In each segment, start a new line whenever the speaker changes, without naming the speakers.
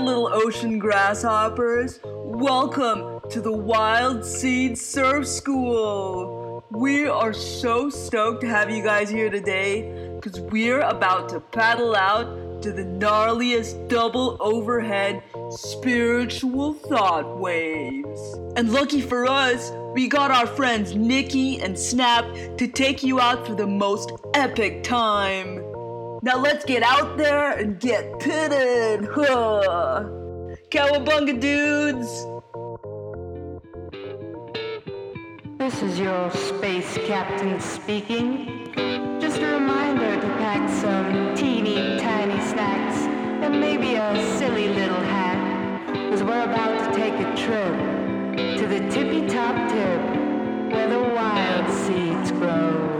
little ocean grasshoppers. Welcome to the Wild Seed Surf School. We are so stoked to have you guys here today because we're about to paddle out to the gnarliest double overhead spiritual thought waves. And lucky for us, we got our friends Nicky and Snap to take you out for the most epic time. Now let's get out there and get pitted. Huh. Cowabunga dudes!
This is your space captain speaking. Just a reminder to pack some teeny tiny snacks and maybe a silly little hat. Cause we're about to take a trip to the tippy top tip where the wild seeds grow.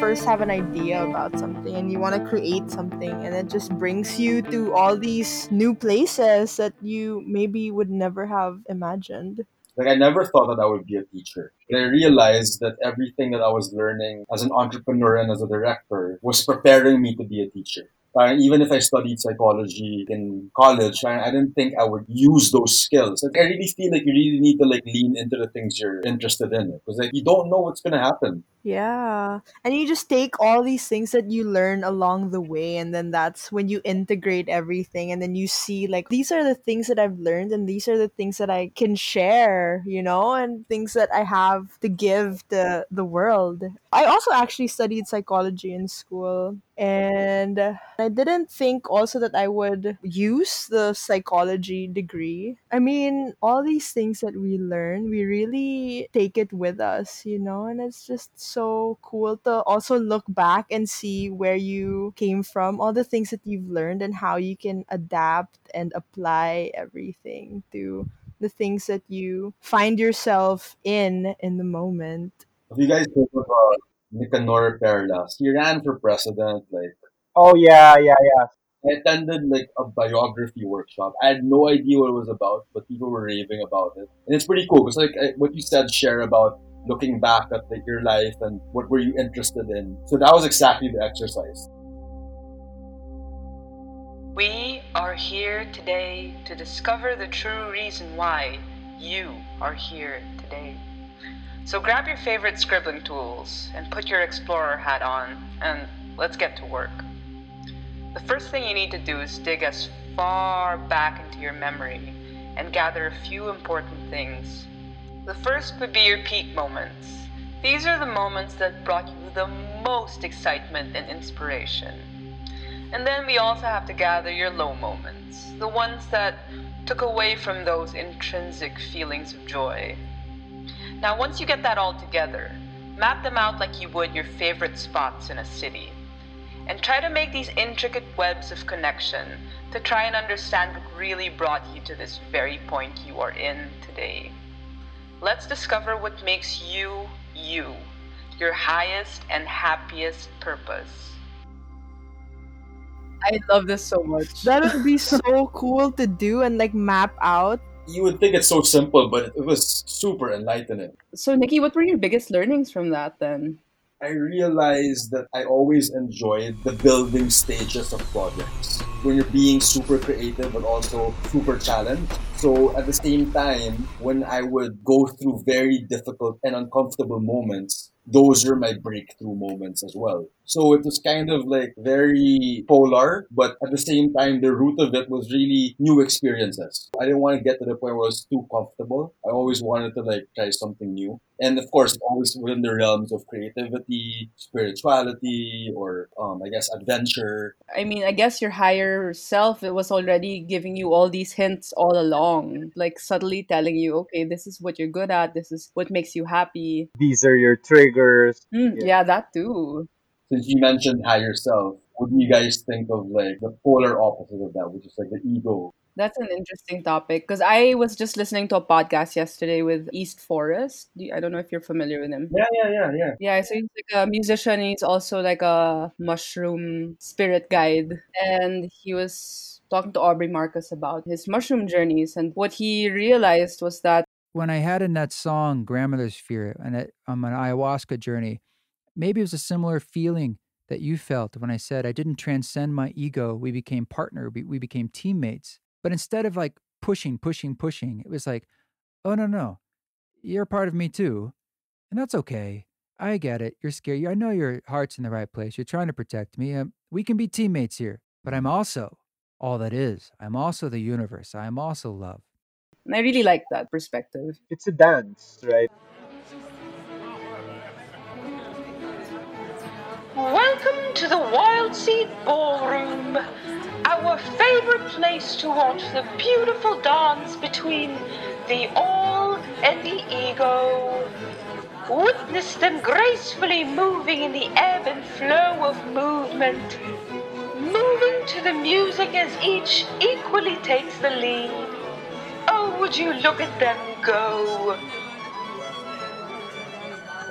First have an idea about something and you want to create something and it just brings you to all these new places that you maybe would never have imagined.
Like I never thought that I would be a teacher. But I realized that everything that I was learning as an entrepreneur and as a director was preparing me to be a teacher. Uh, even if I studied psychology in college, I, I didn't think I would use those skills. I really feel like you really need to like lean into the things you're interested in because like you don't know what's gonna happen.
Yeah. And you just take all these things that you learn along the way and then that's when you integrate everything and then you see like these are the things that I've learned and these are the things that I can share, you know, and things that I have to give to the world. I also actually studied psychology in school and I didn't think also that I would use the psychology degree. I mean, all these things that we learn, we really take it with us, you know, and it's just so cool to also look back and see where you came from, all the things that you've learned, and how you can adapt and apply everything to the things that you find yourself in in the moment.
Have you guys heard of uh, Nicanor Perlas? He ran for president. Like
Oh yeah, yeah, yeah.
I attended like a biography workshop. I had no idea what it was about, but people were raving about it, and it's pretty cool because like I, what you said, share about looking back at like, your life and what were you interested in. So that was exactly the exercise.
We are here today to discover the true reason why you are here today. So grab your favorite scribbling tools and put your explorer hat on, and let's get to work. The first thing you need to do is dig as far back into your memory and gather a few important things. The first would be your peak moments. These are the moments that brought you the most excitement and inspiration. And then we also have to gather your low moments, the ones that took away from those intrinsic feelings of joy. Now, once you get that all together, map them out like you would your favorite spots in a city. And try to make these intricate webs of connection to try and understand what really brought you to this very point you are in today. Let's discover what makes you you, your highest and happiest purpose.
I love this so much.
That would be so cool to do and like map out.
You would think it's so simple, but it was super enlightening.
So, Nicky, what were your biggest learnings from that then?
I realized that I always enjoyed the building stages of projects when you're being super creative but also super challenged. So at the same time, when I would go through very difficult and uncomfortable moments, those are my breakthrough moments as well. So it was kind of like very polar, but at the same time, the root of it was really new experiences. I didn't want to get to the point where I was too comfortable. I always wanted to like try something new. And of course, always within the realms of creativity, spirituality, or um, I guess adventure.
I mean, I guess your higher self it was already giving you all these hints all along, like subtly telling you, okay, this is what you're good at, this is what makes you happy.
These are your triggers.
Mm, yeah, that too.
Since you mentioned higher self, what do you guys think of like the polar opposite of that, which is like the ego?
That's an interesting topic because I was just listening to a podcast yesterday with East Forest. I don't know if you're familiar with him.
Yeah, yeah, yeah, yeah.
Yeah, so he's like a musician. He's also like a mushroom spirit guide. And he was talking to Aubrey Marcus about his mushroom journeys. And what he realized was that
when I had in that song Grandmother's Fear and it, on an ayahuasca journey, maybe it was a similar feeling that you felt when I said I didn't transcend my ego. We became partner. We, we became teammates. But instead of like pushing, pushing, pushing, it was like, oh no, no, you're part of me too, and that's okay. I get it. You're scared. I know your heart's in the right place. You're trying to protect me. Um, we can be teammates here. But I'm also all that is. I'm also the universe. I am also love.
and I really like that perspective.
It's a dance, right?
Welcome to the Wild Seed Ballroom, our favorite place to watch the beautiful dance between the all and the ego. Witness them gracefully moving in the ebb and flow of movement, moving to the music as each equally takes the lead. Oh, would you look at them go?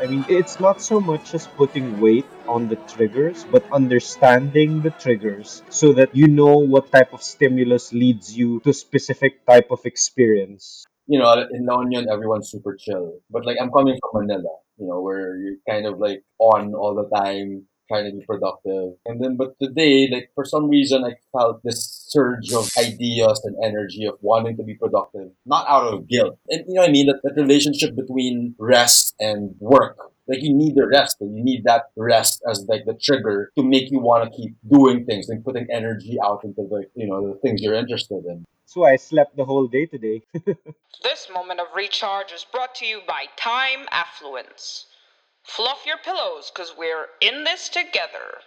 I mean, it's not so much as putting weight on the triggers, but understanding the triggers so that you know what type of stimulus leads you to specific type of experience.
You know, in La Union, everyone's super chill. But like, I'm coming from Manila, you know, where you're kind of like on all the time, trying to be productive. And then, but today, like, for some reason, I felt this surge of ideas and energy of wanting to be productive, not out of guilt. And you know what I mean? That, that relationship between rest and work. Like you need the rest, and you need that rest as like the trigger to make you want to keep doing things and putting energy out into the you know the things you're interested in.
So I slept the whole day today.
This moment of recharge is brought to you by Time Affluence. Fluff your pillows, because we're in this together.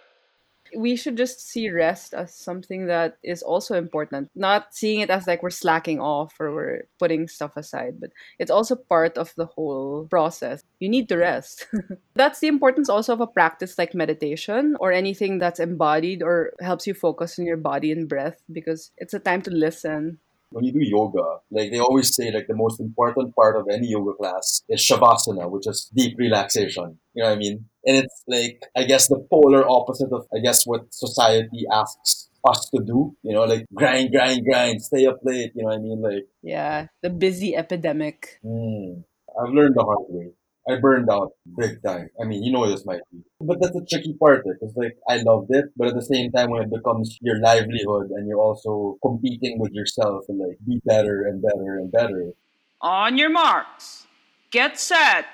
We should just see rest as something that is also important. Not seeing it as like we're slacking off or we're putting stuff aside but it's also part of the whole process. You need to rest. That's the importance also of a practice like meditation or anything that's embodied or helps you focus on your body and breath because it's a time to listen
when you do yoga, like they always say, like the most important part of any yoga class is shavasana, which is deep relaxation. You know what I mean? And it's like, I guess the polar opposite of, I guess, what society asks us to do. You know, like grind, grind, grind, stay up late. You know what I mean? Like,
yeah the busy epidemic
mm, I've learned the hard way. I burned out big time. I mean, you know this might be. But that's the tricky part eh, because like I loved it, but at the same time when it becomes your livelihood and you're also competing with yourself and like be better and better and better.
on your marks get set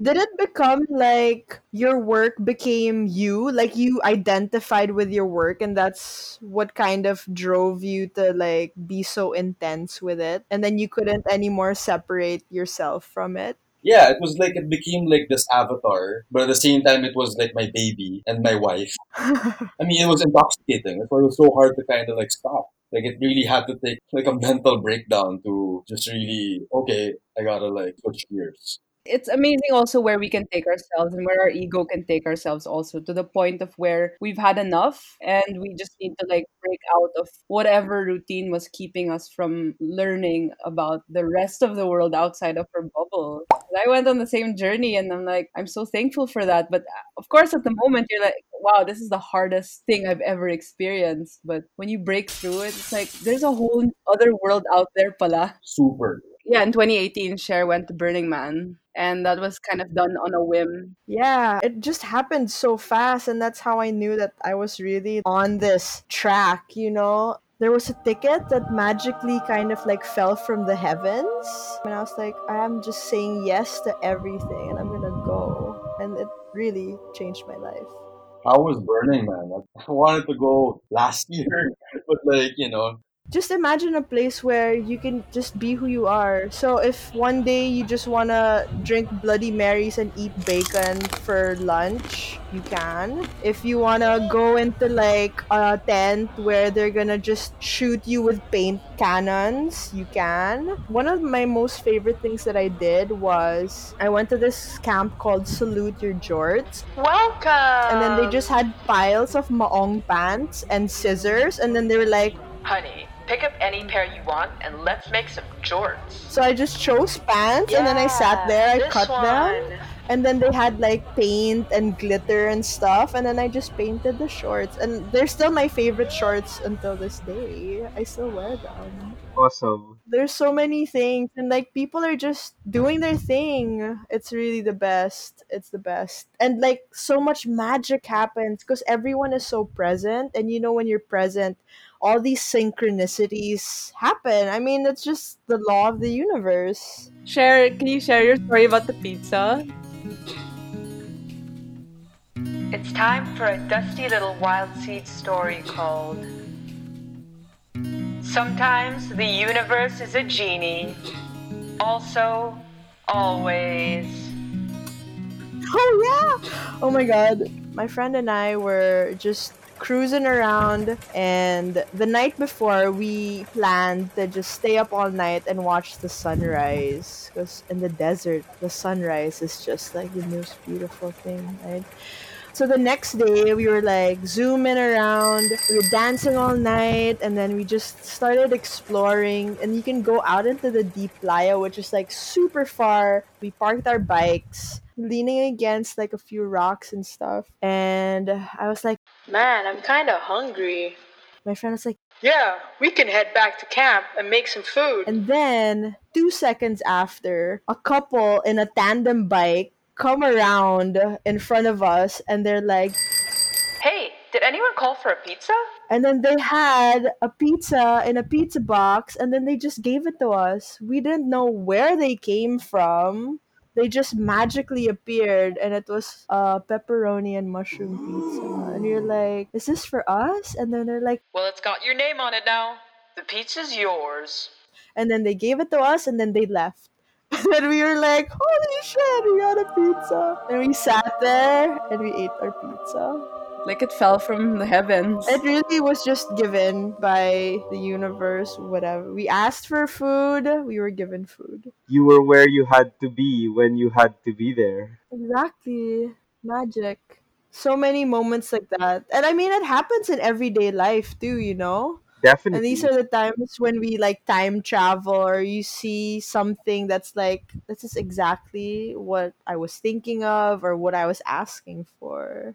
Did it become like your work became you? Like you identified with your work and that's what kind of drove you to like be so intense with it and then you couldn't anymore separate yourself from it?
Yeah, it was like it became like this avatar, but at the same time it was like my baby and my wife. I mean, it was intoxicating. That's why it was so hard to kind of like stop. Like it really had to take like a mental breakdown to just really okay, I gotta like switch gears.
It's amazing also where we can take ourselves and where our ego can take ourselves also to the point of where we've had enough and we just need to like break out of whatever routine was keeping us from learning about the rest of the world outside of our bubble. I went on the same journey and I'm like, I'm so thankful for that. But uh, of course, at the moment, you're like, wow, this is the hardest thing I've ever experienced. But when you break through it, it's like, there's a whole other world out there, pala
Super.
yeah, in 2018, Cher went to Burning Man, and that was kind of done on a whim.
Yeah, it just happened so fast, and that's how I knew that I was really on this track, you know? There was a ticket that magically kind of like fell from the heavens. And I was like, I am just saying yes to everything, and I'm gonna go. And it really changed my life.
How was Burning Man? I wanted to go last year, but like, you know,
just imagine a place where you can just be who you are. So if one day you just wanna drink Bloody Marys and eat bacon for lunch, you can. If you wanna go into like a tent where they're gonna just shoot you with paint cannons, you can. One of my most favorite things that I did was I went to this camp called Salute Your Jorts
Welcome!
and then they just had piles of maong pants and scissors and then they were like
Honey, pick up any pair you want and let's make some jorts.
So I just chose pants and then I sat there, I cut
one.
them, and then they had like paint and glitter and stuff, and then I just painted the shorts. And they're still my favorite shorts until this day. I still wear them.
Awesome.
There's so many things, and like people are just doing their thing. It's really the best. It's the best. And like so much magic happens because everyone is so present, and you know, when you're present, all these synchronicities happen. I mean, it's just the law of the universe.
Cher, can you share your story about the pizza?
It's time for a dusty little wild seed story called Sometimes the universe is a genie. Also, always.
Oh yeah! Oh my god. My friend and I were just cruising around and the night before we planned to just stay up all night and watch the sunrise because in the desert the sunrise is just like the most beautiful thing right so the next day we were like zooming around we were dancing all night and then we just started exploring and you can go out into the deep playa which is like super far we parked our bikes leaning against like a few rocks and stuff and i was like
Man, I'm kind of hungry.
my friend was like
Yeah, we can head back to camp and make some food.
and then two seconds after a couple in a tandem bike come around in front of us and they're like
Hey, did anyone call for a pizza?
and then they had a pizza in a pizza box and then they just gave it to us we didn't know where they came from they just magically appeared and it was uh, pepperoni and mushroom pizza and you're like is this for us and then they're like
Well, it's got your name on it now. The pizza's yours.
and then they gave it to us and then they left and then we were like holy shit we got a pizza and we sat there and we ate our pizza
Like it fell from the heavens.
It really was just given by the universe, whatever. We asked for food, we were given food.
You were where you had to be when you had to be there.
Exactly. Magic. So many moments like that. And I mean, it happens in everyday life too, you know?
Definitely.
And these are the times when we like time travel or you see something that's like, this is exactly what I was thinking of or what I was asking for.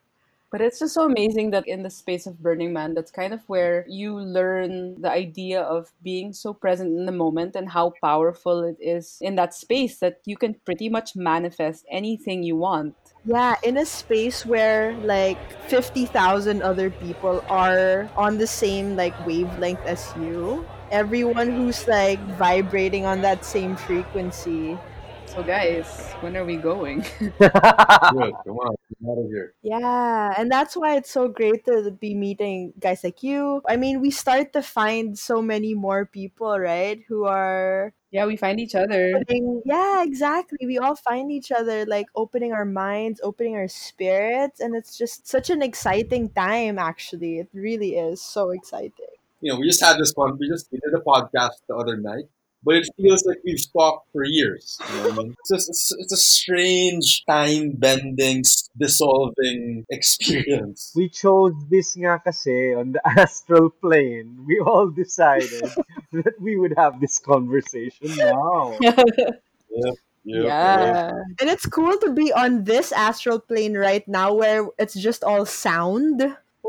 But it's just so amazing that in the space of Burning Man, that's kind of where you learn the idea of being so present in the moment and how powerful it is in that space that you can pretty much manifest anything you want.
Yeah, in a space where like 50,000 other people are on the same like wavelength as you. Everyone who's like vibrating on that same frequency.
So, guys, when are we going?
Good. Come on, get out of here.
Yeah, and that's why it's so great to be meeting guys like you. I mean, we start to find so many more people, right? Who are
yeah, we find each other.
opening- yeah, exactly. We all find each other like opening our minds, opening our spirits, and it's just such an exciting time actually. It really is so exciting.
You know, we just had this one. We just we did a podcast the other night, but it feels like we've talked for years. You know I mean? It's, just, it's, it's a strange time bending, dissolving experience.
We chose this nga kasi on the astral plane. We all decided that we would have this conversation now.
Yep,
yeah.
And it's cool to be on this astral plane right now where it's just all sound.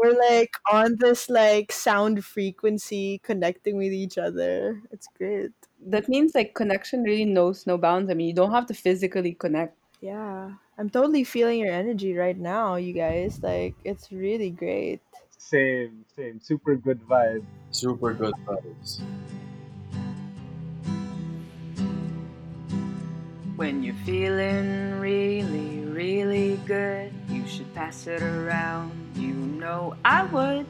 We're like on this like sound frequency connecting with each other. It's great.
That means like connection really knows no bounds. I mean, you don't have to physically connect.
Yeah. I'm totally feeling your energy right now, you guys. Like it's really great.
Same, same. Super good vibe.
Super good vibes.
When you're feeling really, really good, you should pass it around. You know I would.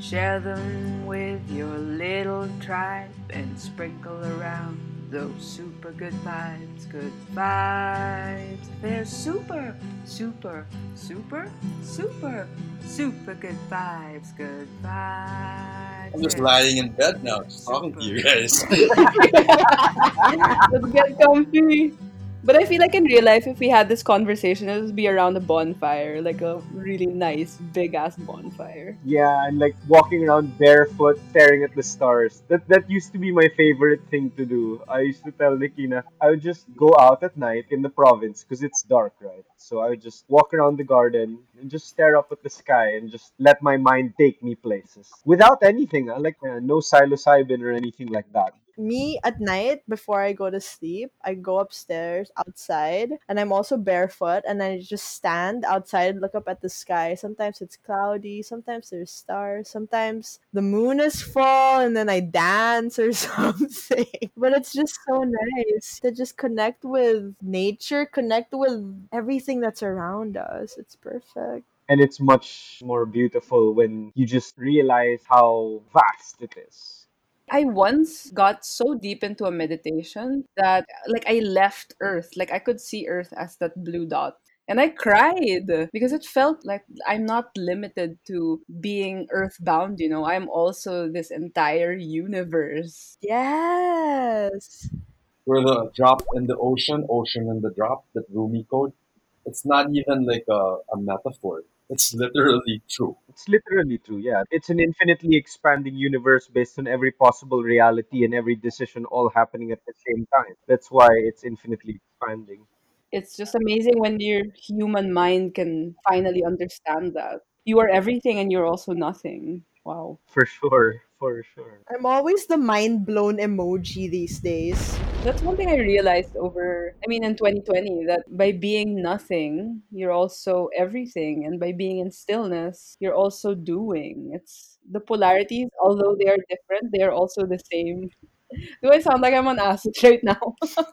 Share them with your little tribe and sprinkle around those super good vibes. Good vibes. They're super, super, super, super, super good vibes. Good vibes.
I'm just lying in bed now, just talking to you guys.
Let's get comfy. But I feel like in real life, if we had this conversation, it would be around a bonfire, like a really nice, big ass bonfire.
Yeah, and like walking around barefoot, staring at the stars. That that used to be my favorite thing to do. I used to tell Nikina, I would just go out at night in the province because it's dark, right? So I would just walk around the garden and just stare up at the sky and just let my mind take me places without anything, uh, like uh, no psilocybin or anything like that
me at night before I go to sleep, I go upstairs outside and I'm also barefoot and I just stand outside, look up at the sky. Sometimes it's cloudy, sometimes there's stars, sometimes the moon is full and then I dance or something. but it's just so nice to just connect with nature, connect with everything that's around us. It's perfect
and it's much more beautiful when you just realize how vast it is
I once got so deep into a meditation that like I left Earth. Like I could see Earth as that blue dot. And I cried because it felt like I'm not limited to being earthbound, you know. I'm also this entire universe.
Yes.
We're the drop in the ocean, ocean in the drop, that Rumi code. It's not even like a, a metaphor it's literally true.
It's literally true, yeah. It's an infinitely expanding universe based on every possible reality and every decision all happening at the same time. That's why it's infinitely expanding.
It's just amazing when your human mind can finally understand that. You are everything and you're also nothing. Wow.
For sure for sure.
I'm always the mind blown emoji these days.
That's one thing I realized over, I mean, in 2020, that by being nothing, you're also everything. And by being in stillness, you're also doing. It's the polarities, although they are different, they are also the same. Do I sound like I'm on acid right now?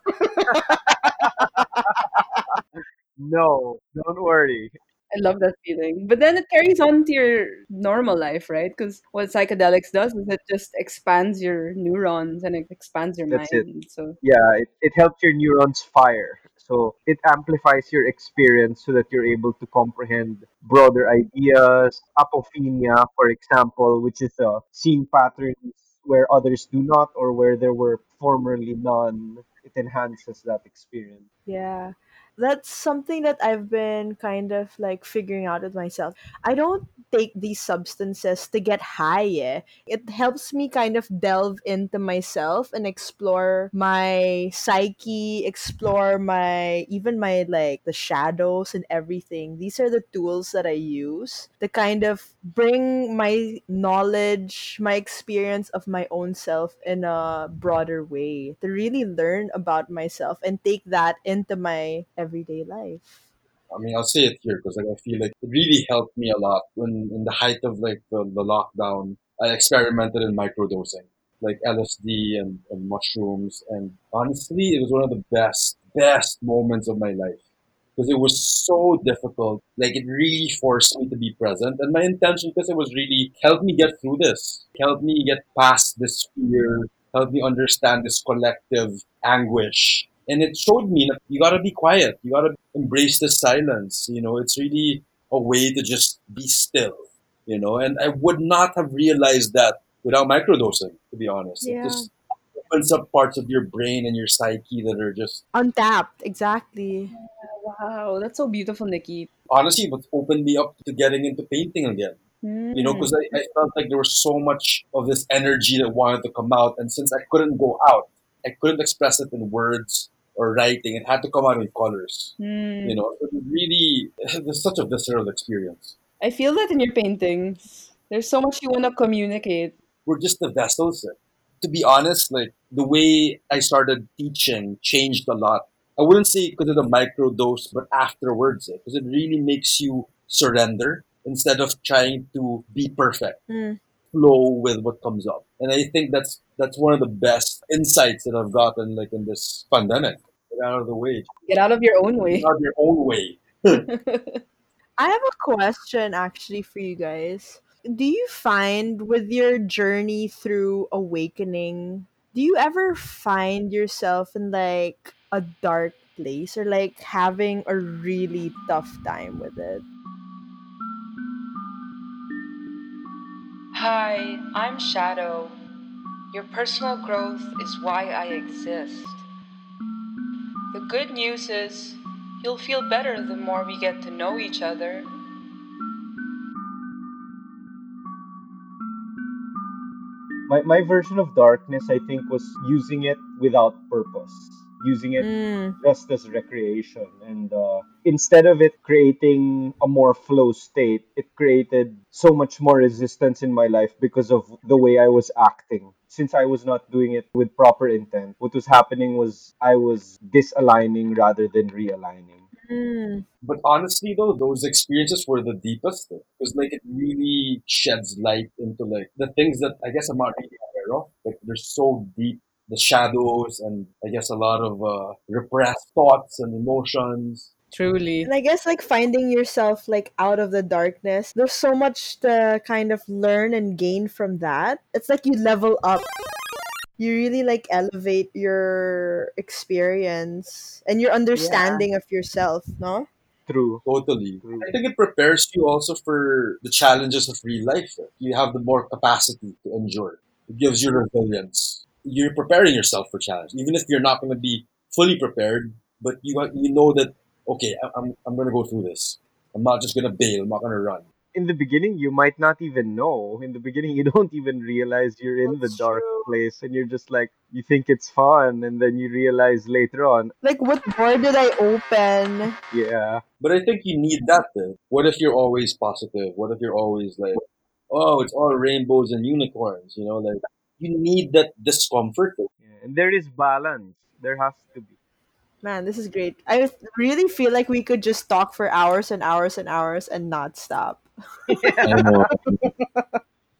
no, don't worry.
I love that feeling. But then it carries on to your normal life, right? Because what psychedelics does is it just expands your neurons and it expands your
That's
mind.
It.
So
yeah, it, it helps your neurons fire. So it amplifies your experience so that you're able to comprehend broader ideas. Apophenia, for example, which is a seeing patterns where others do not or where there were formerly none. It enhances that experience.
Yeah that's something that I've been kind of like figuring out with myself. I don't take these substances to get high. Eh? It helps me kind of delve into myself and explore my psyche, explore my even my like the shadows and everything. These are the tools that I use to kind of bring my knowledge, my experience of my own self in a broader way to really learn about myself and take that into my everyday life.
I mean, I'll say it here because like, I feel like it really helped me a lot when in the height of like the, the lockdown. I experimented in microdosing, like LSD and, and mushrooms, and honestly, it was one of the best, best moments of my life because it was so difficult. Like it really forced me to be present, and my intention, because it was really help me get through this, help me get past this fear, help me understand this collective anguish and it showed me that you gotta be quiet. You gotta embrace the silence. You know, it's really a way to just be still. You know, and I would not have realized that without microdosing. To be honest,
yeah.
it just opens up parts of your brain and your psyche that are just
untapped. Exactly.
Wow, that's so beautiful, Nicky.
Honestly, what opened me up to getting into painting again. Mm. You know, because I, I felt like there was so much of this energy that wanted to come out, and since I couldn't go out, I couldn't express it in words or writing, it had to come out in colors. Mm. You know, it really, it's such a visceral experience.
I feel that in your paintings. There's so much you want to communicate.
We're just the vessels. To be honest, like the way I started teaching changed a lot. I wouldn't say because of the micro dose, but afterwards, because it really makes you surrender instead of trying to be perfect. Mm flow with what comes up. And I think that's that's one of the best insights that I've gotten like in this pandemic. Get out of the way.
Get out of your own way.
Get out of your own way.
I have a question actually for you guys. Do you find with your journey through awakening, do you ever find yourself in like a dark place or like having a really tough time with it?
Hi, I'm Shadow. Your personal growth is why I exist. The good news is you'll feel better the more we get to know each other.
My, my version of darkness, I think, was using it without purpose, using it
Mm.
just as recreation. And uh, instead of it creating a more flow state, it created so much more resistance in my life because of the way I was acting. Since I was not doing it with proper intent, what was happening was I was disaligning rather than realigning.
Mm.
But honestly, though, those experiences were the deepest because like it really sheds light into like the things that I guess I'm not really aware of. Like they're so deep, the shadows, and I guess a lot of uh, repressed thoughts and emotions.
Truly.
And I guess like finding yourself like out of the darkness, there's so much to kind of learn and gain from that. It's like you level up. You really like elevate your experience and your understanding of yourself, no?
True.
Totally.
True.
I think it prepares you also for the challenges of real life. You have the more capacity to endure. It gives you resilience. You're preparing yourself for challenge, even if you're not going to be fully prepared. But you you know that okay, I- I'm I'm going to go through this. I'm not just going to bail. I'm not going to run.
in the beginning you might not even know in the beginning you don't even realize you're in the dark
true.
place and you're just like you think it's fun and then you realize later on
Like what door did I open?
yeah
But I think you need that. Then. What if you're always positive? What if you're always like, oh, it's all rainbows and unicorns? You know, like you need that discomfort.
yeah. and there is balance there has to be
Man, this is great. I really feel like we could just talk for hours and hours and hours and not stop.
I know.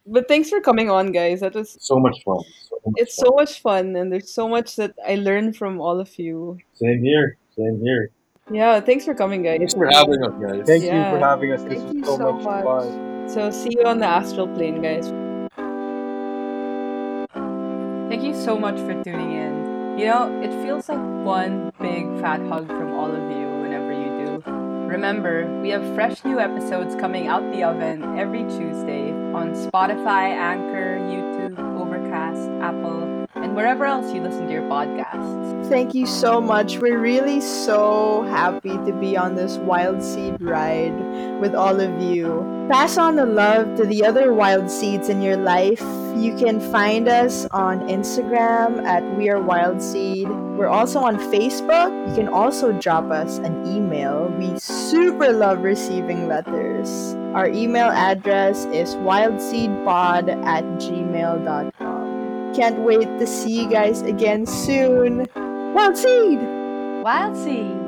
But thanks for coming on, guys. That was
So much fun. So much
it's
fun.
so much fun, and there's so much that I learned from all of you.
Same here. Same here.
Yeah, thanks for coming, guys.
Thanks for having us, guys.
thank you for having us this
Thank
was so,
so
much,
much.
fun
So see you on the astral plane, guys. So much for tuning in. You know, it feels like one big fat hug from all of you whenever you do. Remember, we have fresh new episodes coming out the oven every Tuesday on Spotify, Anchor, YouTube, wherever else you listen to your podcasts.
Thank you so much. We're really so happy to be on this wild seed ride with all of you. Pass on the love to the other wild seeds in your life. You can find us on Instagram at We Are Wild Seed. We're also on Facebook. You can also drop us an email. We super love receiving letters. Our email address is wildseedpod at gmail.com. Can't wait to see you guys again soon. Wild Seed!
Wild Seed!